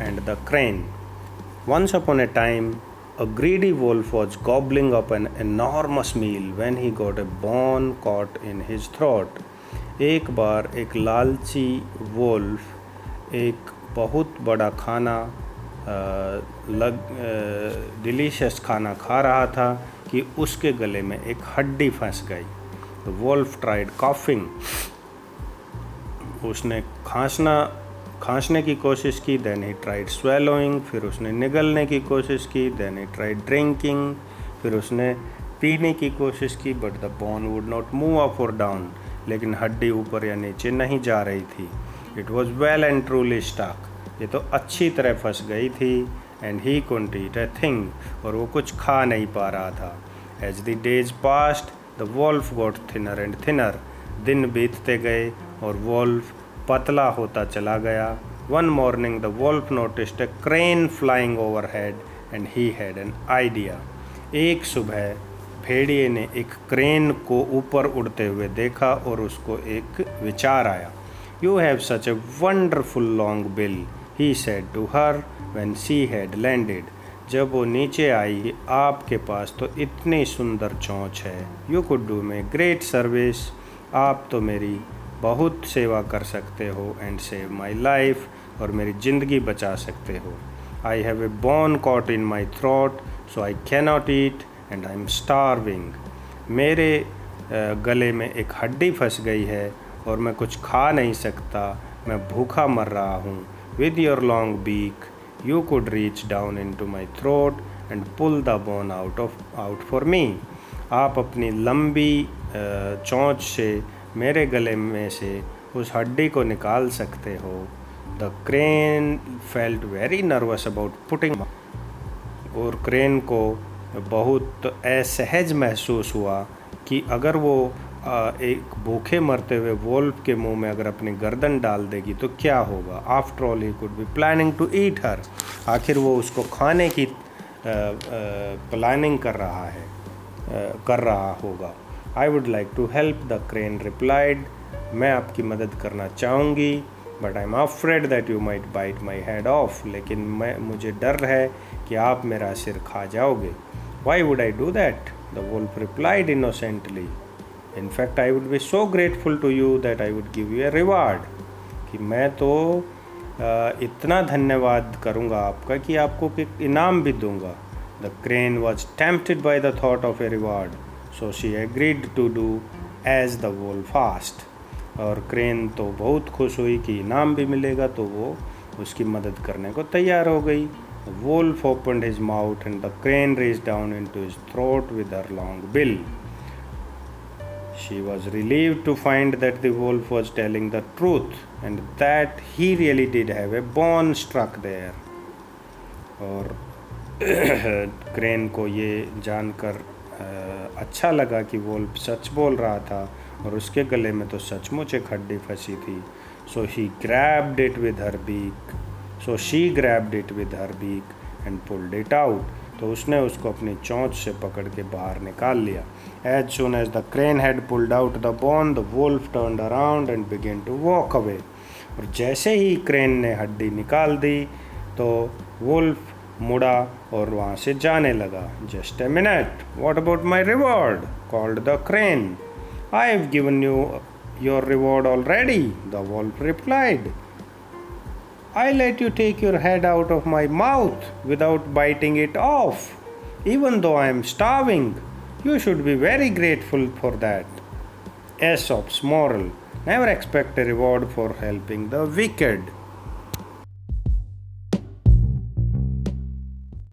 and the crane. Once upon a time, a greedy wolf was gobbling up an enormous meal when he got a bone caught in his throat. एक बार एक लालची Wolff एक बहुत बड़ा खाना लग delicious खाना खा रहा था कि उसके गले में एक हड्डी फंस गई तो वोल्फ ट्राइड कॉफिंग उसने खांसना खांसने की कोशिश की देन ही ट्राइड स्वेलोइंग फिर उसने निगलने की कोशिश की देन ही ट्राइड ड्रिंकिंग फिर उसने पीने की कोशिश की but the bone would not move up और डाउन लेकिन हड्डी ऊपर या नीचे नहीं जा रही थी। It was well and truly stuck ये तो अच्छी तरह फंस गई थी and he कुंट eat a thing और वो कुछ खा नहीं पा रहा था। As the days passed the wolf got thinner and thinner दिन बीतते गए, और वॉल्फ पतला होता चला गया। One morning the wolf noticed a crane flying overhead and he had an idea एक सुबह, भेड़िए ने एक क्रेन को ऊपर उड़ते हुए देखा और उसको एक विचार आया। You have such a wonderful long bill he said to her when she had landed जब वो नीचे आई, आपके पास तो इतनी सुंदर चोंच है। You could do me great service आप तो मेरी बहुत सेवा कर सकते हो एंड सेव माई लाइफ और मेरी ज़िंदगी बचा सकते हो। I have a bone caught in my throat so I cannot eat and I am starving मेरे गले में एक हड्डी फंस गई है और मैं कुछ खा नहीं सकता, मैं भूखा मर रहा हूँ। With your long beak you could reach down into my throat and pull the bone out of out for me आप अपनी लंबी चोंच से मेरे गले में से उस हड्डी को निकाल सकते हो। The crane felt very nervous about putting और क्रेन को बहुत असहज महसूस हुआ कि अगर वो एक भूखे मरते हुए वोल्फ के मुँह में अगर अपनी गर्दन डाल देगी तो क्या होगा? After all he could be planning to eat her आखिर वो उसको खाने की प्लानिंग कर रहा है कर रहा होगा। I would like to help the crane replied मैं आपकी मदद करना चाहूँगी but I am afraid that you might bite my head off लेकिन मैं, मुझे डर है कि आप मेरा सिर खा जाओगे। Why would I do that the wolf replied innocently in fact I would be so grateful to you that I would give you a reward कि मैं तो इतना धन्यवाद करूँगा आपका कि आपको एक इनाम भी दूँगा। The crane was tempted by the thought of a reward so she agreed to do as the wolf fast और क्रेन तो बहुत खुश हुई कि इनाम भी मिलेगा तो वो उसकी मदद करने को तैयार हो गई। Wolf open his mouth and the crane raise down into his throat with her long bill she was relieved to find that the wolf was telling the truth and that he really did have a bone struck और crane को ये जानकर अच्छा लगा कि वो सच बोल रहा था और उसके गले में तो सचमुच एक हड्डी फंसी थी। So he grabbed it with her beak so she grabbed it with her beak and pulled it out तो उसने उसको अपनी चोंच से पकड़ के बाहर निकाल लिया। As soon as the crane had pulled out the bone the wolf turn around and began to walk away और जैसे ही क्रेन ने हड्डी निकाल दी तो वुल्फ मुड़ा और वहाँ से जाने लगा just a minute what about my reward called the crane I have given you your reward already the wolf replied I let you take your head out of my mouth without biting it off. Even though I am starving, you should be very grateful for that. Aesop's moral Never expect a reward for helping the wicked.